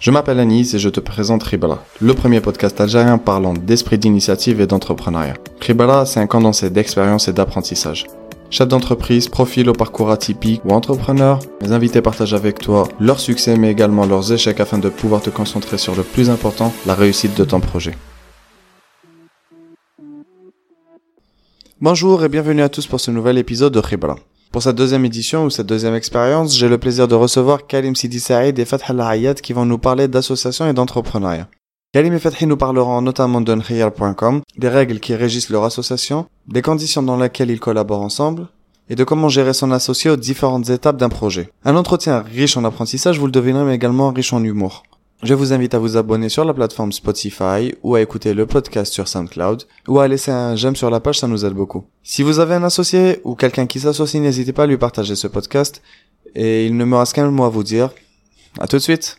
Je m'appelle Anis et je te présente Ribala, le premier podcast algérien parlant d'esprit d'initiative et d'entrepreneuriat. Ribala, c'est un condensé d'expérience et d'apprentissage. Chef d'entreprise, profil au parcours atypique ou entrepreneur, mes invités partagent avec toi leurs succès mais également leurs échecs afin de pouvoir te concentrer sur le plus important, la réussite de ton projet. Bonjour et bienvenue à tous pour ce nouvel épisode de Ribala. Pour cette deuxième édition ou cette deuxième expérience, j'ai le plaisir de recevoir Kalim Sidi Saïd et Fath Al qui vont nous parler d'associations et d'entrepreneuriat. Kalim et Fathi nous parleront notamment de des règles qui régissent leur association, des conditions dans lesquelles ils collaborent ensemble, et de comment gérer son associé aux différentes étapes d'un projet. Un entretien riche en apprentissage, vous le devinerez, mais également riche en humour. Je vous invite à vous abonner sur la plateforme Spotify ou à écouter le podcast sur SoundCloud ou à laisser un j'aime sur la page, ça nous aide beaucoup. Si vous avez un associé ou quelqu'un qui s'associe, n'hésitez pas à lui partager ce podcast et il ne me reste qu'un mot à vous dire. À tout de suite.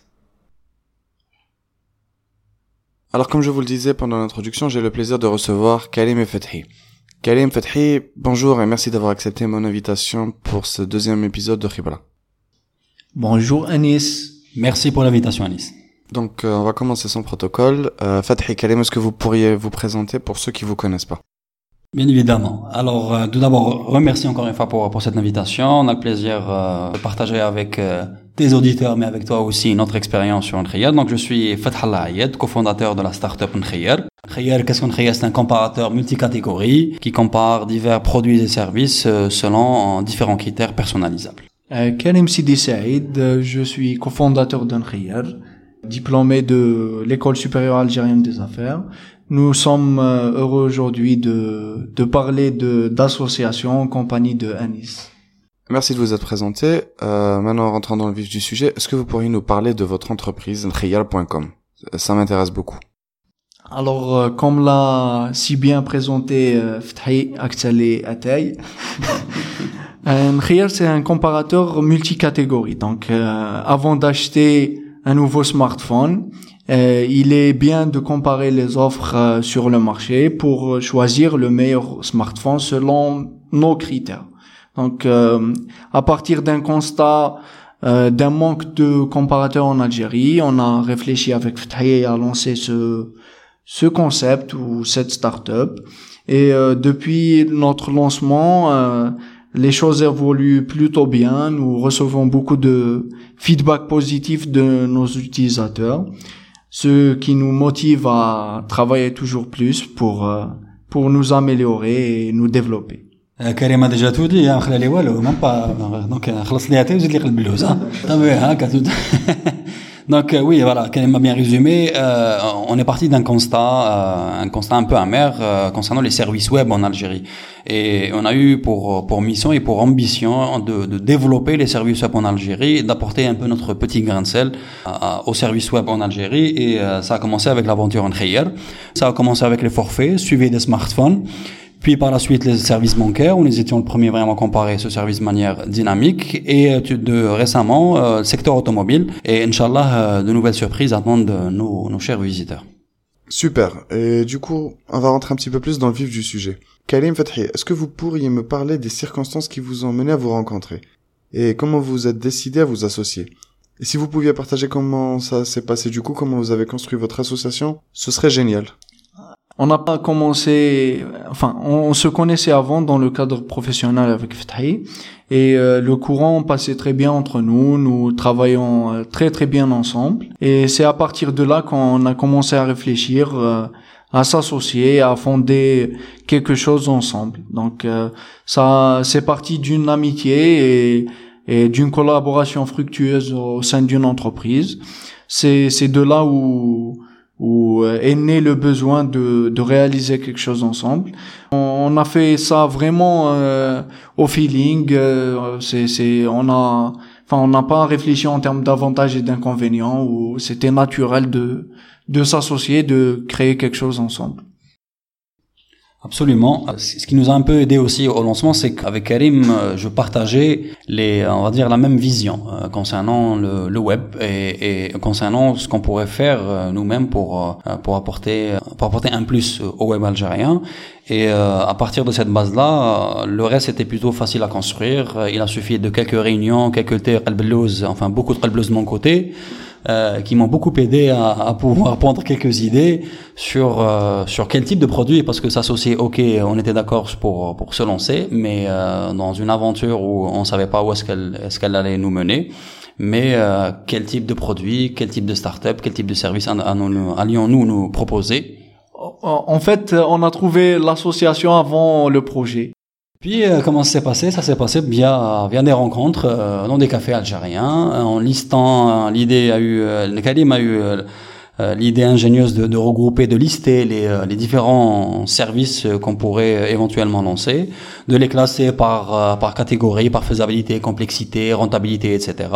Alors comme je vous le disais pendant l'introduction, j'ai le plaisir de recevoir Kalim et Fethi. Kalim Fethi, bonjour et merci d'avoir accepté mon invitation pour ce deuxième épisode de Khibra. Bonjour Anis. Merci pour l'invitation Anis. Donc, euh, on va commencer son protocole. Euh, Fathi est-ce que vous pourriez vous présenter pour ceux qui vous connaissent pas? Bien évidemment. Alors, euh, tout d'abord, remercie encore une fois pour, pour cette invitation. On a le plaisir euh, de partager avec tes auditeurs, mais avec toi aussi, notre expérience sur Nkhayyar. Donc, je suis Fathallah Ayed, cofondateur de la startup Nkhayyar. Nkhayyar, qu'est-ce qu'Nkhayyar C'est un comparateur multicatégorie qui compare divers produits et services selon différents critères personnalisables. Karim Sidi Saïd, je suis cofondateur d'Nkhayyar diplômé de l'école supérieure algérienne des affaires. Nous sommes euh, heureux aujourd'hui de, de parler de d'association en compagnie de Anis. Merci de vous être présenté. Euh, maintenant, rentrant dans le vif du sujet, est-ce que vous pourriez nous parler de votre entreprise, Nkhiyar.com Ça m'intéresse beaucoup. Alors, euh, comme l'a si bien présenté euh, Ftahi Aktali Atay, Nkhiyar, c'est un comparateur multicatégorie. Donc, euh, avant d'acheter un nouveau smartphone, euh, il est bien de comparer les offres euh, sur le marché pour choisir le meilleur smartphone selon nos critères. Donc, euh, à partir d'un constat d'un manque de comparateurs en Algérie, on a réfléchi avec Ftahi à lancer ce ce concept ou cette startup. Et depuis notre lancement, les choses évoluent plutôt bien. Nous recevons beaucoup de feedback positif de nos utilisateurs, ce qui nous motive à travailler toujours plus pour euh, pour nous améliorer et nous développer. كريم a déjà tout dit, خلالي والو même pas donc خلص لي وزيد لي قلب اللوز هكا Donc euh, oui, voilà, Karim m'a bien résumé. Euh, on est parti d'un constat, euh, un constat un peu amer euh, concernant les services web en Algérie. Et on a eu pour pour mission et pour ambition de, de développer les services web en Algérie, d'apporter un peu notre petit grain de sel aux services web en Algérie. Et ça a commencé avec l'aventure en Khayr. Ça a commencé avec les forfaits, suivi des smartphones. Puis par la suite, les services bancaires, où nous étions le premier vraiment à comparer ce service de manière dynamique. Et euh, de, récemment, euh, le secteur automobile. Et Inch'Allah, euh, de nouvelles surprises attendent nos, nos chers visiteurs. Super. Et du coup, on va rentrer un petit peu plus dans le vif du sujet. Kalim Fathi, est-ce que vous pourriez me parler des circonstances qui vous ont mené à vous rencontrer? Et comment vous êtes décidé à vous associer? Et si vous pouviez partager comment ça s'est passé du coup, comment vous avez construit votre association, ce serait génial. On n'a pas commencé, enfin, on, se connaissait avant dans le cadre professionnel avec Ftahi et euh, le courant passait très bien entre nous, nous travaillons euh, très très bien ensemble et c'est à partir de là qu'on a commencé à réfléchir euh, à s'associer, à fonder quelque chose ensemble. Donc ça, c'est parti d'une amitié et, et d'une collaboration fructueuse au sein d'une entreprise. C'est c'est de là où où euh, est né le besoin de, de réaliser quelque chose ensemble. On, a fait ça vraiment euh, au feeling. Euh, c'est, c'est, on a, enfin, on n'a pas réfléchi en termes d'avantages et d'inconvénients. Où c'était naturel de de s'associer, de créer quelque chose ensemble. Absolument. Ce qui nous a un peu aidé aussi au lancement, c'est qu'avec Karim, euh, je partageais les, on va dire, la même vision euh, concernant le, le web et, et, concernant ce qu'on pourrait faire euh, nous-mêmes pour pour apporter pour apporter un plus au web algérien. Et à partir de cette base-là, le reste était plutôt facile à construire. Il a suffi de quelques réunions, quelques enfin beaucoup de de mon côté euh, qui m'ont beaucoup aidé à, à, pouvoir prendre quelques idées sur euh, sur quel type de produit parce que s'associer ok on était d'accord pour pour se lancer mais euh, dans une aventure où on savait pas où est-ce qu'elle est-ce qu'elle allait nous mener mais euh, quel type de produit quel type de start-up quel type de service allions-nous nous proposer? En fait on a trouvé l'association avant le projet puis euh, comment ça s'est passé? Ça s'est passé via, via des rencontres euh, dans des cafés algériens, en listant l'idée a eu, euh, Karim a eu euh, l'idée ingénieuse de, de, regrouper, de lister les, euh, les différents services euh, qu'on pourrait éventuellement lancer, de les classer par, par catégorie, par faisabilité, complexité, rentabilité, etc.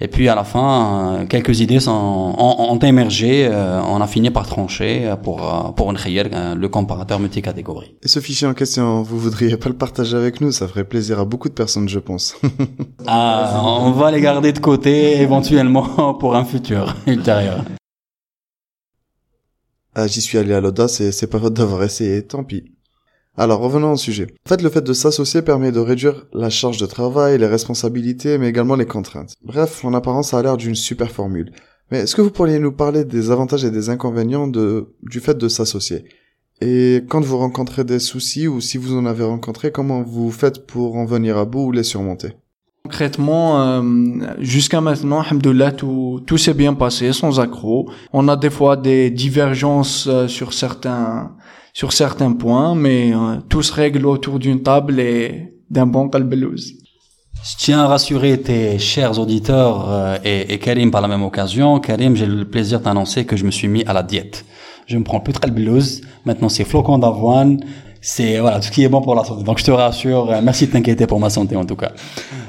Et puis à la fin, quelques idées sont, ont, ont émergé, on a fini par trancher pour, pour le comparateur multicatégorie. Et ce fichier en question, vous voudriez pas le partager avec nous? Ça ferait plaisir à beaucoup de personnes, je pense. ah, on va les garder de côté éventuellement pour un futur ultérieur. Ah, j'y suis allé à l'audace et c'est pas faute d'avoir essayé, tant pis. Alors revenons au sujet. En fait, le fait de s'associer permet de réduire la charge de travail, les responsabilités, mais également les contraintes. Bref, en apparence, ça a l'air d'une super formule. Mais est-ce que vous pourriez nous parler des avantages et des inconvénients de, du fait de s'associer? Et quand vous rencontrez des soucis ou si vous en avez rencontré, comment vous faites pour en venir à bout ou les surmonter? Concrètement, euh, jusqu'à maintenant, alhamdoulilah, tout, tout s'est bien passé, sans accroc. On a des fois des divergences euh, sur certains, sur certains points, mais euh, tout se règle autour d'une table et d'un bon calbelouse. Je tiens à rassurer tes chers auditeurs et, Karim par la même occasion. Karim, j'ai le plaisir d'annoncer que je me suis mis à la diète. Je ne prends plus de calbelouse. Maintenant, c'est flocons d'avoine, c'est voilà tout ce qui est bon pour la santé. Donc je te rassure, euh, merci de t'inquiéter pour ma santé en tout cas.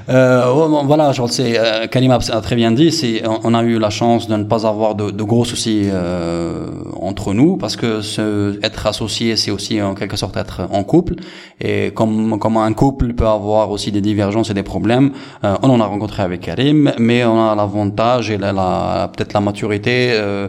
Euh, voilà, je sais, Karim a très bien dit, c'est on a eu la chance de ne pas avoir de, de gros soucis euh, entre nous parce que ce, être associé, c'est aussi en quelque sorte être en couple et comme comme un couple peut avoir aussi des divergences et des problèmes, euh, on en a rencontré avec Karim, mais on a l'avantage et la, la peut-être la maturité euh,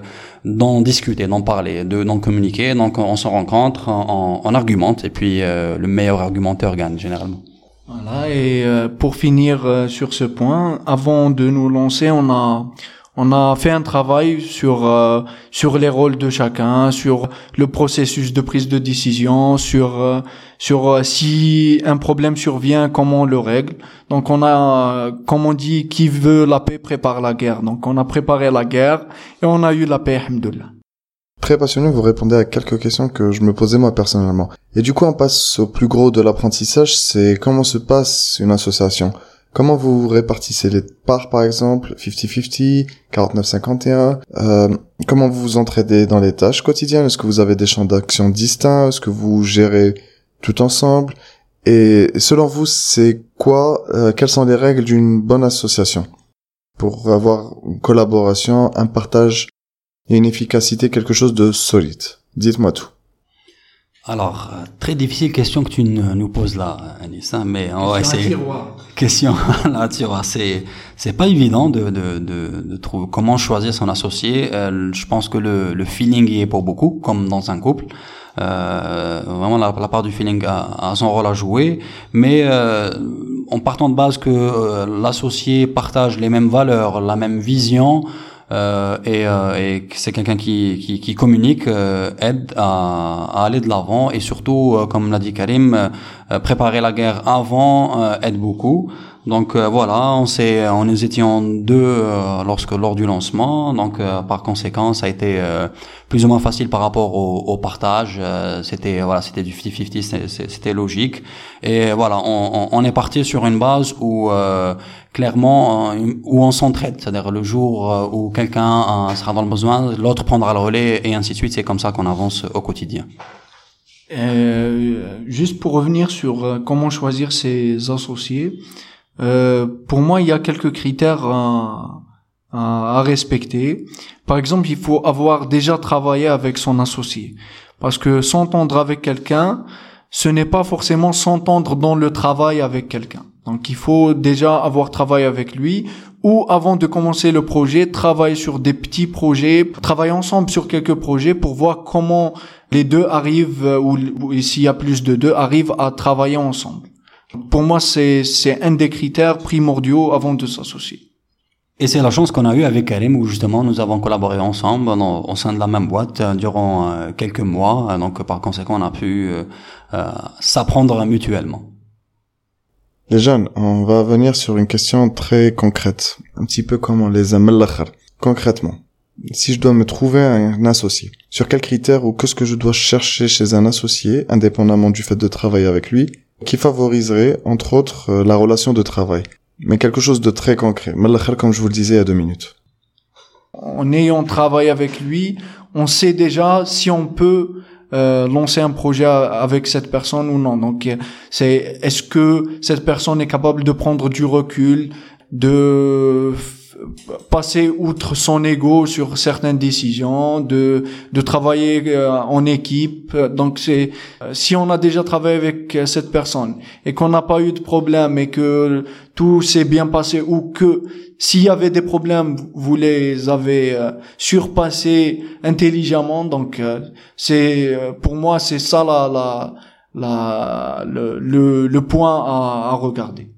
d'en discuter, d'en parler, de d'en communiquer. Donc on se rencontre, on, on argumente et puis euh, le meilleur argumenteur gagne généralement. Voilà. Et euh, pour finir euh, sur ce point, avant de nous lancer, on a on a fait un travail sur euh, sur les rôles de chacun, sur le processus de prise de décision, sur sur euh, si un problème survient, comment on le règle. Donc on a, comme on dit, qui veut la paix prépare la guerre. Donc on a préparé la guerre et on a eu la paix, alhamdoulilah. Très passionné, vous répondez à quelques questions que je me posais moi personnellement. Et du coup, on passe au plus gros de l'apprentissage, c'est comment se passe une association. Comment vous répartissez les parts, par exemple, 50-50, 49-51 euh, Comment vous vous entraidez dans les tâches quotidiennes? Est-ce que vous avez des champs d'action distincts? Est-ce que vous gérez tout ensemble Et selon vous, c'est quoi euh, Quelles sont les règles d'une bonne association pour avoir une collaboration, un partage et une efficacité, quelque chose de solide? Dites-moi tout. Alors, euh, très difficile question que tu nous poses là, Anis, hein, mais on va essayer. Question là, tiroir. C'est c'est pas évident de, de, de, de, trouver comment choisir son associé. Euh, je pense que le, le feeling y est pour beaucoup, comme dans un couple. Euh, vraiment, la, la, part du feeling a, a, son rôle à jouer, mais euh, en partant de base que euh, l'associé partage les mêmes valeurs, la même vision. Euh, et, euh, et c'est quelqu'un qui, qui, qui, communique, euh, aide à, à, aller de l'avant et surtout, comme l'a dit Karim, préparer la guerre avant aide beaucoup. Donc voilà, on s'est, on nous étions deux lorsque lors du lancement, donc par conséquent, ça a été plus ou moins facile par rapport au, au partage. c'était voilà, c'était du 50-50, c'était logique. Et voilà, on, on, est parti sur une base où clairement euh, où on s'entraide, c'est-à-dire le jour euh, où quelqu'un euh, sera dans le besoin, l'autre prendra le relais et ainsi de suite. C'est comme ça qu'on avance au quotidien. Euh, juste pour revenir sur comment choisir ses associés, euh, pour moi, il y a quelques critères à, à, à, respecter. Par exemple, il faut avoir déjà travaillé avec son associé, parce que s'entendre avec quelqu'un, ce n'est pas forcément s'entendre dans le travail avec quelqu'un. Donc il faut déjà avoir travaillé avec lui ou avant de commencer le projet, travailler sur des petits projets, travailler ensemble sur quelques projets pour voir comment les deux arrivent euh, ou s'il y a plus de deux arrivent à travailler ensemble. Pour moi, c'est c'est un des critères primordiaux avant de s'associer. Et c'est la chance qu'on a eue avec Karim où justement nous avons collaboré ensemble au sein de la même boîte euh, durant euh, quelques mois. Donc par conséquent, on a pu euh, s'apprendre mutuellement. Les jeunes, on va venir sur une question très concrète, un petit peu comme on les aime Concrètement, si je dois me trouver un associé, sur quels critères ou qu'est-ce que je dois chercher chez un associé, indépendamment du fait de travailler avec lui, qui favoriserait, entre autres, la relation de travail mais quelque chose de très concret. Comme je vous le disais il y a deux minutes. En ayant travaillé avec lui, on sait déjà si on peut euh, lancer un projet avec cette personne ou non. Donc, c'est est-ce que cette personne est capable de prendre du recul, de passer outre son ego sur certaines décisions, de de travailler euh, en équipe. Donc c'est euh, si on a déjà travaillé avec euh, cette personne et qu'on n'a pas eu de problème et que tout s'est bien passé ou que s'il y avait des problèmes, vous les avez surpassés intelligemment. Donc c'est pour moi c'est ça la la, la le, le, le point à, à regarder.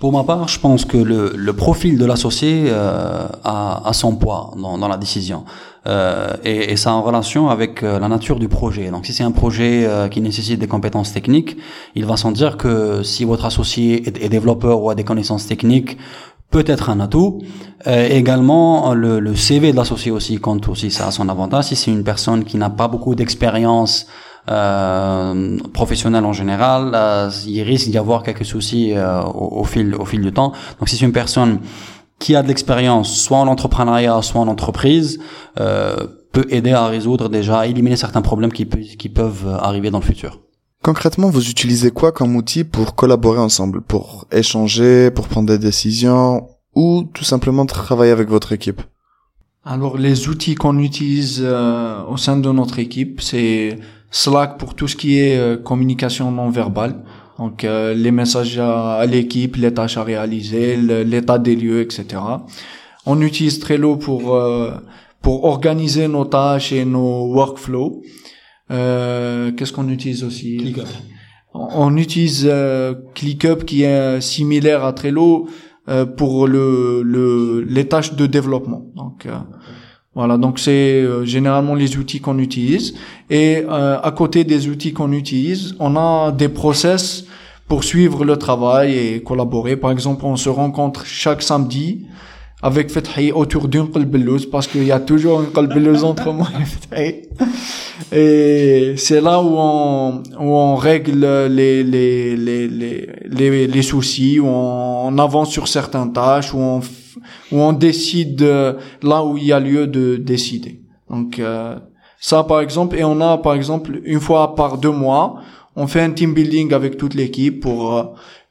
Pour ma part, je pense que le, le profil de l'associé euh, a, a, son poids dans, dans la décision. Euh, et, et, ça en relation avec euh, la nature du projet. Donc si c'est un projet euh, qui nécessite des compétences techniques, il va sans dire que si votre associé est, est développeur ou a des connaissances techniques, peut être un atout. Euh, également, le, le CV de l'associé aussi compte aussi, ça a son avantage. Si c'est une personne qui n'a pas beaucoup d'expérience euh, professionnels en général, euh, il risque d'y avoir quelques soucis euh, au, fil au fil du temps. Donc si c'est une personne qui a de l'expérience, soit en entrepreneuriat, soit en entreprise, euh, peut aider à résoudre déjà, à éliminer certains problèmes qui, qui peuvent arriver dans le futur. Concrètement, vous utilisez quoi comme outil pour collaborer ensemble, pour échanger, pour prendre des décisions, ou tout simplement travailler avec votre équipe? Alors, les outils qu'on utilise au sein de notre équipe, c'est Slack pour tout ce qui est euh, communication non verbale. Donc euh, les messages à, l'équipe, les tâches à réaliser, l'état des lieux, etc. On utilise Trello pour euh, pour organiser nos tâches et nos workflows. Qu'est-ce qu'on utilise aussi? ClickUp. On, utilise ClickUp qui est similaire à Trello pour le, le les tâches de développement. Donc voilà, donc c'est euh, généralement les outils qu'on utilise. Et euh, à côté des outils qu'on utilise, on a des process pour suivre le travail et collaborer. Par exemple, on se rencontre chaque samedi avec Fethi autour d'une qalbelouz parce qu'il y a toujours une qalbelouz entre moi et Fethi. Et c'est là où on, où on règle les, les, les, les, les, soucis, où on, avance sur certaines tâches, où on, où on décide là où il y a lieu de décider. Donc, euh, ça par exemple, et on a par exemple une fois par deux mois, on fait un team building avec toute l'équipe pour, euh,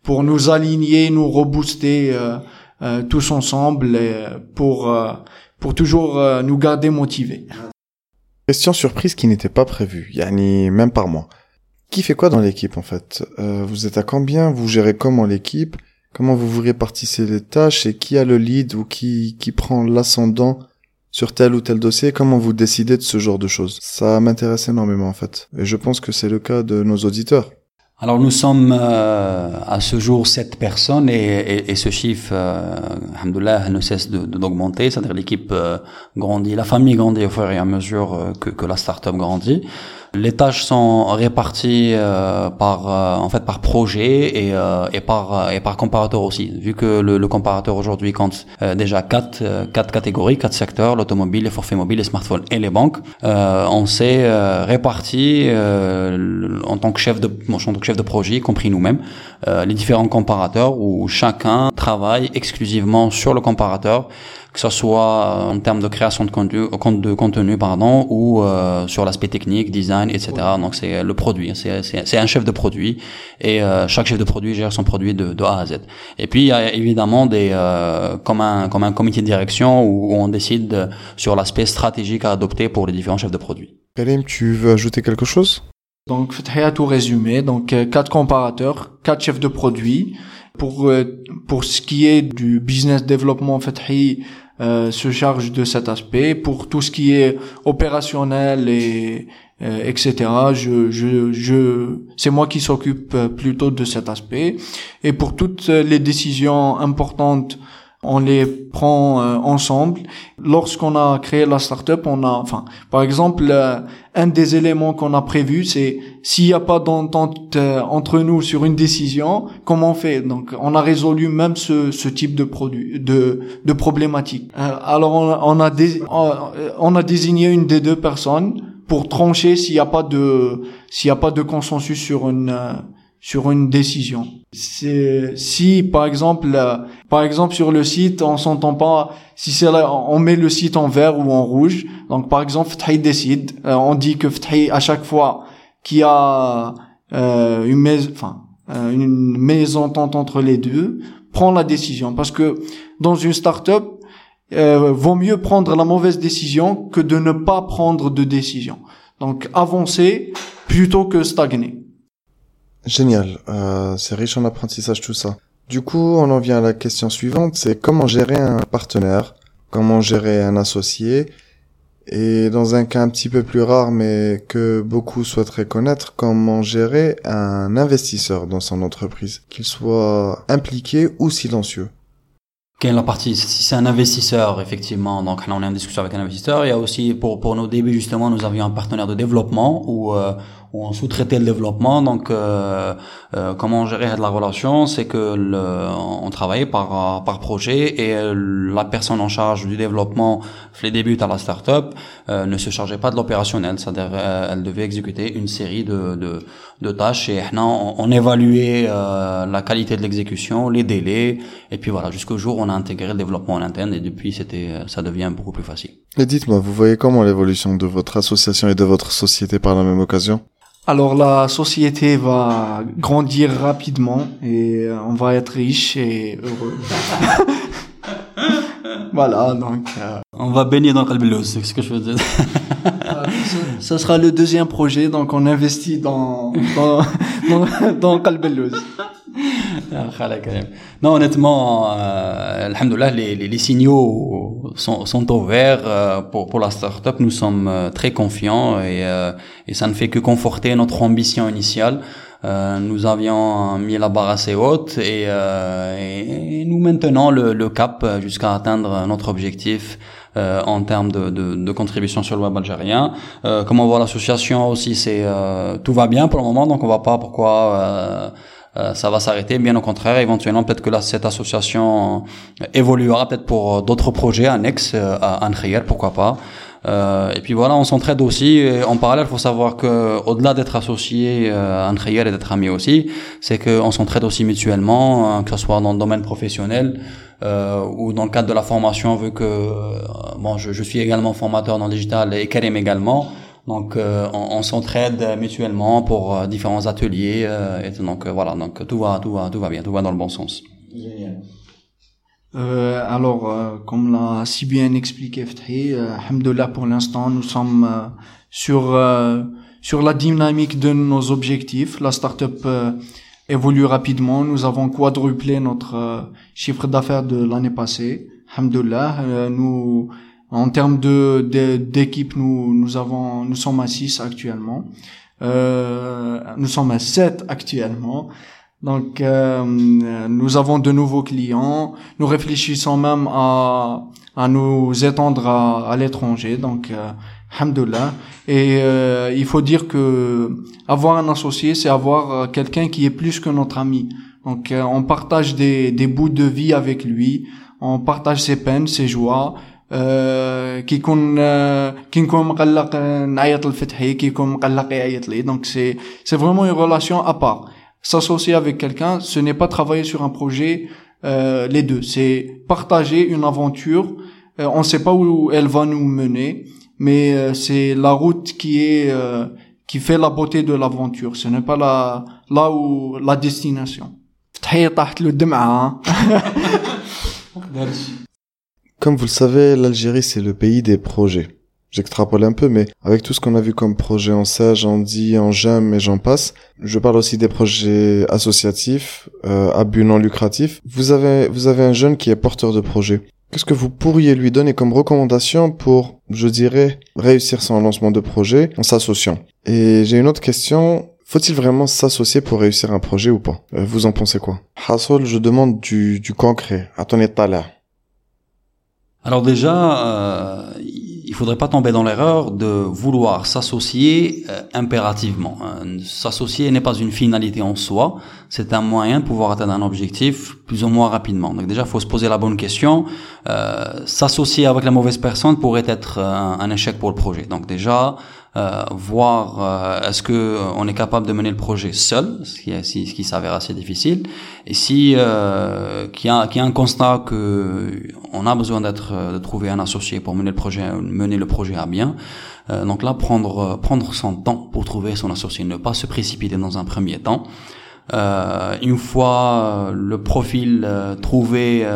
pour nous aligner, nous rebooster, euh, euh, tous ensemble pour euh, pour toujours euh, nous garder motivés. Question surprise qui n'était pas prévue, yani même par moi. Qui fait quoi dans l'équipe en fait? Vous êtes à combien? Vous gérez comment l'équipe? Comment vous vous répartissez les tâches et qui a le lead ou qui qui prend l'ascendant sur tel ou tel dossier? Comment vous décidez de ce genre de choses? Ça m'intéresse énormément en fait, et je pense que c'est le cas de nos auditeurs. Alors nous sommes euh, à ce jour sept personnes et, et, et ce chiffre, euh, ne cesse d'augmenter, de, c'est-à-dire l'équipe euh, grandit, la famille grandit au fur et à mesure euh, que, que la start-up grandit. Les tâches sont réparties euh, par euh, en fait par projet et, euh, et par et par comparateur aussi. Vu que le, le comparateur aujourd'hui compte déjà quatre quatre catégories, quatre secteurs l'automobile, les forfaits mobiles, les smartphones et les banques. on s'est réparti en tant que chef de en tant que chef de projet, y compris nous-mêmes, les différents comparateurs où chacun travaille exclusivement sur le comparateur que ce soit en termes de création de contenu, de contenu pardon, ou euh, sur l'aspect technique, design, etc. Donc c'est le produit, c'est un chef de produit et euh, chaque chef de produit gère son produit de, de, A à Z. Et puis il y a évidemment des euh, comme un comme un comité de direction où, on décide sur l'aspect stratégique à adopter pour les différents chefs de produit. Karim, tu veux ajouter quelque chose? Donc à tout résumé, donc quatre comparateurs, quatre chefs de produit pour euh, pour ce qui est du business développement Fethi euh, se charge de cet aspect pour tout ce qui est opérationnel et euh, etc je je je c'est moi qui s'occupe plutôt de cet aspect et pour toutes les décisions importantes on les prend euh, ensemble. Lorsqu'on a créé la startup, on a, enfin, par exemple, euh, un des éléments qu'on a prévu, c'est s'il n'y a pas d'entente euh, entre nous sur une décision, comment on fait? Donc, on a résolu même ce, ce type de produit, de, de problématique. alors, on, a on a désigné une des deux personnes pour trancher s'il n'y a pas de s'il n'y a pas de consensus sur une sur une décision. Si par exemple euh, par exemple sur le site on s'entend pas si c'est là on met le site en vert ou en rouge. Donc par exemple Ftahi décide, euh, on dit que Ftahi à chaque fois qu'il y a euh, une maison enfin euh, une mésentente entre les deux, prend la décision parce que dans une start-up euh, vaut mieux prendre la mauvaise décision que de ne pas prendre de décision. Donc avancer plutôt que stagner. Génial, euh, c'est riche en apprentissage tout ça. Du coup, on en vient à la question suivante, c'est comment gérer un partenaire, comment gérer un associé, et dans un cas un petit peu plus rare mais que beaucoup souhaiteraient connaître, comment gérer un investisseur dans son entreprise, qu'il soit impliqué ou silencieux? Quelle est la partie? Si c'est un investisseur, effectivement, donc là on est en discussion avec un investisseur. Il y a aussi pour pour nos débuts justement, nous avions un partenaire de développement où euh, où on sous-traitait le développement. Donc, euh, euh, comment gérait la relation, c'est que le, on travaillait par par projet et la personne en charge du développement, les débuts à la startup, euh, ne se chargeait pas de l'opérationnel, c'est-à-dire euh, elle devait exécuter une série de de, de tâches et on, on évaluait euh, la qualité de l'exécution, les délais et puis voilà jusqu'au jour où on a intégré le développement en interne et depuis c'était ça devient beaucoup plus facile. Et dites-moi, vous voyez comment l'évolution de votre association et de votre société par la même occasion? Alors la société va grandir rapidement et euh, on va être riche et heureux. voilà, donc... Euh, on va baigner dans Kalbelouz, c'est ce que je veux dire. ça, sera le deuxième projet, donc on investit dans, dans, dans, dans non, honnêtement, euh, les, les, les, signaux sont, sont au vert euh, pour, pour la startup. Nous sommes euh, très confiants et, euh, et ça ne fait que conforter notre ambition initiale. Euh, nous avions mis la barre assez haute et, et, nous maintenons le, le cap jusqu'à atteindre notre objectif euh, en termes de, de, de, contribution sur le web algérien. Euh, comme on voit l'association aussi, c'est tout va bien pour le moment, donc on voit pas pourquoi euh, ça va s'arrêter. Bien au contraire, éventuellement, peut-être que là, cette association euh, évoluera peut-être pour euh, d'autres projets annexes à Ankhayr, pourquoi pas. Euh, et puis voilà, on s'entraide aussi. en parallèle, il faut savoir que au-delà d'être associé à Ankhayr et d'être ami aussi, c'est qu'on s'entraide aussi mutuellement, que ce soit dans le domaine professionnel euh, ou dans le cadre de la formation, vu que bon, je, je, suis également formateur dans le digital et Karim également. Donc, euh, on, s'entraide mutuellement pour euh, différents ateliers. Euh, et donc voilà, donc tout va, tout va, tout va bien, tout va dans le bon sens. Alors, comme l'a si bien expliqué Fthi, alhamdoulilah pour l'instant, nous sommes sur sur la dynamique de nos objectifs. La startup évolue rapidement. Nous avons quadruplé notre chiffre d'affaires de l'année passée. Alhamdoulilah, nous en termes de d'équipe, nous nous avons nous sommes à 6 actuellement. Euh, nous sommes à 7 actuellement. Donc euh, nous avons de nouveaux clients. Nous réfléchissons même à à nous étendre à, à l'étranger. Donc euh. Et euh, il faut dire que avoir un associé, c'est avoir euh, quelqu'un qui est plus que notre ami. Donc euh, on partage des, des bouts de vie avec lui, on partage ses peines, ses joies, كيكون كي مقلق نعيط لفتحي كيكون مقلق يعيط لي donc c'est c'est vraiment une relation à part s'associer avec quelqu'un ce n'est pas travailler sur un projet euh, les deux c'est partager une aventure euh, on ne sait pas où elle va nous mener mais euh, c'est la route qui est euh, qui fait la beauté de l'aventure ce n'est pas la là où la destination Comme vous le savez, l'Algérie, c'est le pays des projets. J'extrapole un peu, mais avec tout ce qu'on a vu comme projet en Sage, en Di, en JAM et j'en passe, je parle aussi des projets associatifs, euh, à but non lucratif. Vous avez, vous avez un jeune qui est porteur de projet. Qu'est-ce que vous pourriez lui donner comme recommandation pour, je dirais, réussir son lancement de projet en s'associant? Et j'ai une autre question. Faut-il vraiment s'associer pour réussir un projet ou pas? Euh, Vous en pensez quoi? Hassol, je demande du, du concret. À ton état là Alors déjà, euh, il faudrait pas tomber dans l'erreur de vouloir s'associer euh, impérativement. Hein. S'associer n'est pas une finalité en soi, c'est un moyen de pouvoir atteindre un objectif plus ou moins rapidement. Donc déjà, il faut se poser la bonne question. Euh, s'associer avec la mauvaise personne pourrait être un, un échec pour le projet. Donc déjà, euh, voir euh, est-ce que euh, on est capable de mener le projet seul, ce qui, ce qui s'avère assez difficile, et si euh, qu'il y a, qu'il y a un constat que on a besoin d'être de trouver un associé pour mener le projet mener le projet à bien. donc là, prendre prendre son temps pour trouver son associé, ne pas se précipiter dans un premier temps. Euh, une fois le profil trouvé,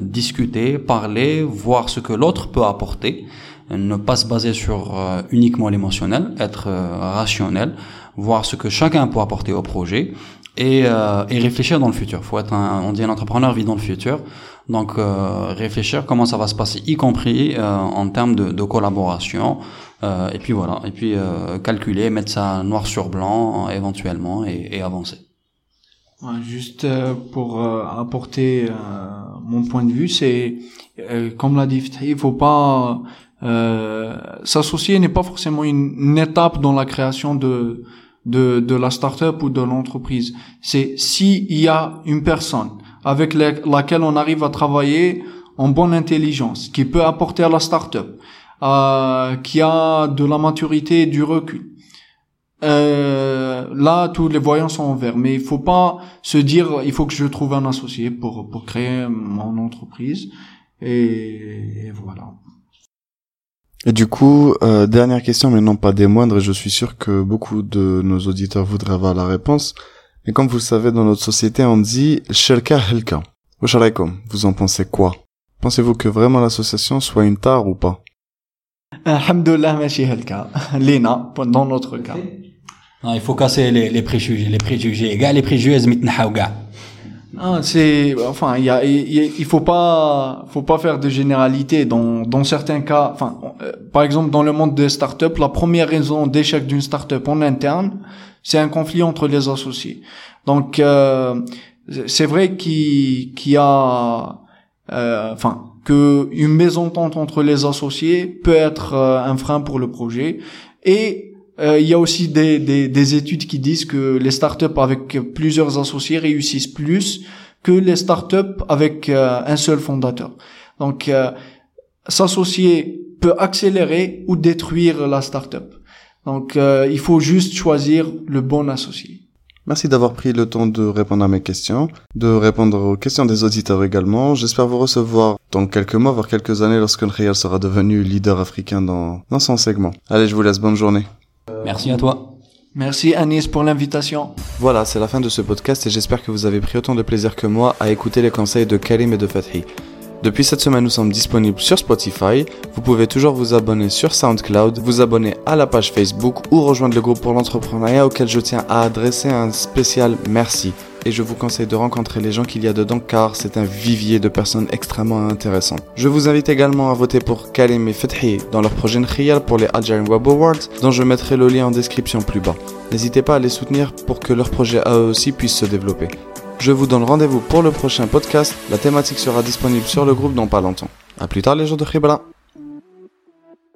discuter, parler, voir ce que l'autre peut apporter, ne pas se baser sur euh, uniquement l'émotionnel, être euh, rationnel, voir ce que chacun peut apporter au projet et, euh, et réfléchir dans le futur. Faut être un, on dit un entrepreneur vit dans le futur, donc réfléchir comment ça va se passer, y compris en termes de, de collaboration. et puis voilà, et puis calculer, mettre ça noir sur blanc éventuellement et, et avancer. Juste pour apporter mon point de vue, c'est comme l'a dit il faut pas euh, s'associer n'est pas forcément une, étape dans la création de de, de la startup ou de l'entreprise. C'est s'il y a une personne avec laquelle on arrive à travailler en bonne intelligence, qui peut apporter à la startup, euh, qui a de la maturité et du recul. Euh, là, tous les voyants sont en vert. Mais il faut pas se dire, il faut que je trouve un associé pour pour créer mon entreprise. Et voilà. Et du coup, euh, dernière question, mais non pas des moindres, et je suis sûr que beaucoup de nos auditeurs voudraient avoir la réponse. Mais comme vous le savez, dans notre société, on dit « Shelka Helka ». Vous en pensez quoi? Pensez-vous que vraiment l'association soit une tare ou pas? Alhamdulillah, machi Helka. Lena, dans notre cas. il faut casser les, les préjugés, les préjugés. les préjugés, ah, c'est enfin il y a il, faut pas faut pas faire de généralité dans dans certains cas. Enfin euh, par exemple dans le monde des startups la première raison d'échec d'une startup en interne c'est un conflit entre les associés. Donc euh, c'est vrai qu'il qu'il y a euh, enfin que une mésentente entre les associés peut être un frein pour le projet. Et euh, il y a aussi des, des, des, études qui disent que les startups avec plusieurs associés réussissent plus que les startups avec euh, un seul fondateur. Donc, euh, s'associer peut accélérer ou détruire la startup. Donc, il faut juste choisir le bon associé. Merci d'avoir pris le temps de répondre à mes questions, de répondre aux questions des auditeurs également. J'espère vous recevoir dans quelques mois, voire quelques années, lorsque Real sera devenu leader africain dans, dans son segment. Allez, je vous laisse. Bonne journée. Merci à toi. Merci Anis pour l'invitation. Voilà, c'est la fin de ce podcast et j'espère que vous avez pris autant de plaisir que moi à écouter les conseils de Karim et de Fathi. Depuis cette semaine, nous sommes disponibles sur Spotify. Vous pouvez toujours vous abonner sur SoundCloud, vous abonner à la page Facebook ou rejoindre le groupe pour l'entrepreneuriat auquel je tiens à adresser un spécial merci et je vous conseille de rencontrer les gens qu'il y a dedans car c'est un vivier de personnes extrêmement intéressantes. Je vous invite également à voter pour Kalim et Fethi dans leur projet Nkhiyal pour les Algerian Web Awards dont je mettrai le lien en description plus bas. N'hésitez pas à les soutenir pour que leur projet à eux aussi puisse se développer. Je vous donne rendez-vous pour le prochain podcast. La thématique sera disponible sur le groupe dans pas longtemps. A plus tard les gens de Khibra.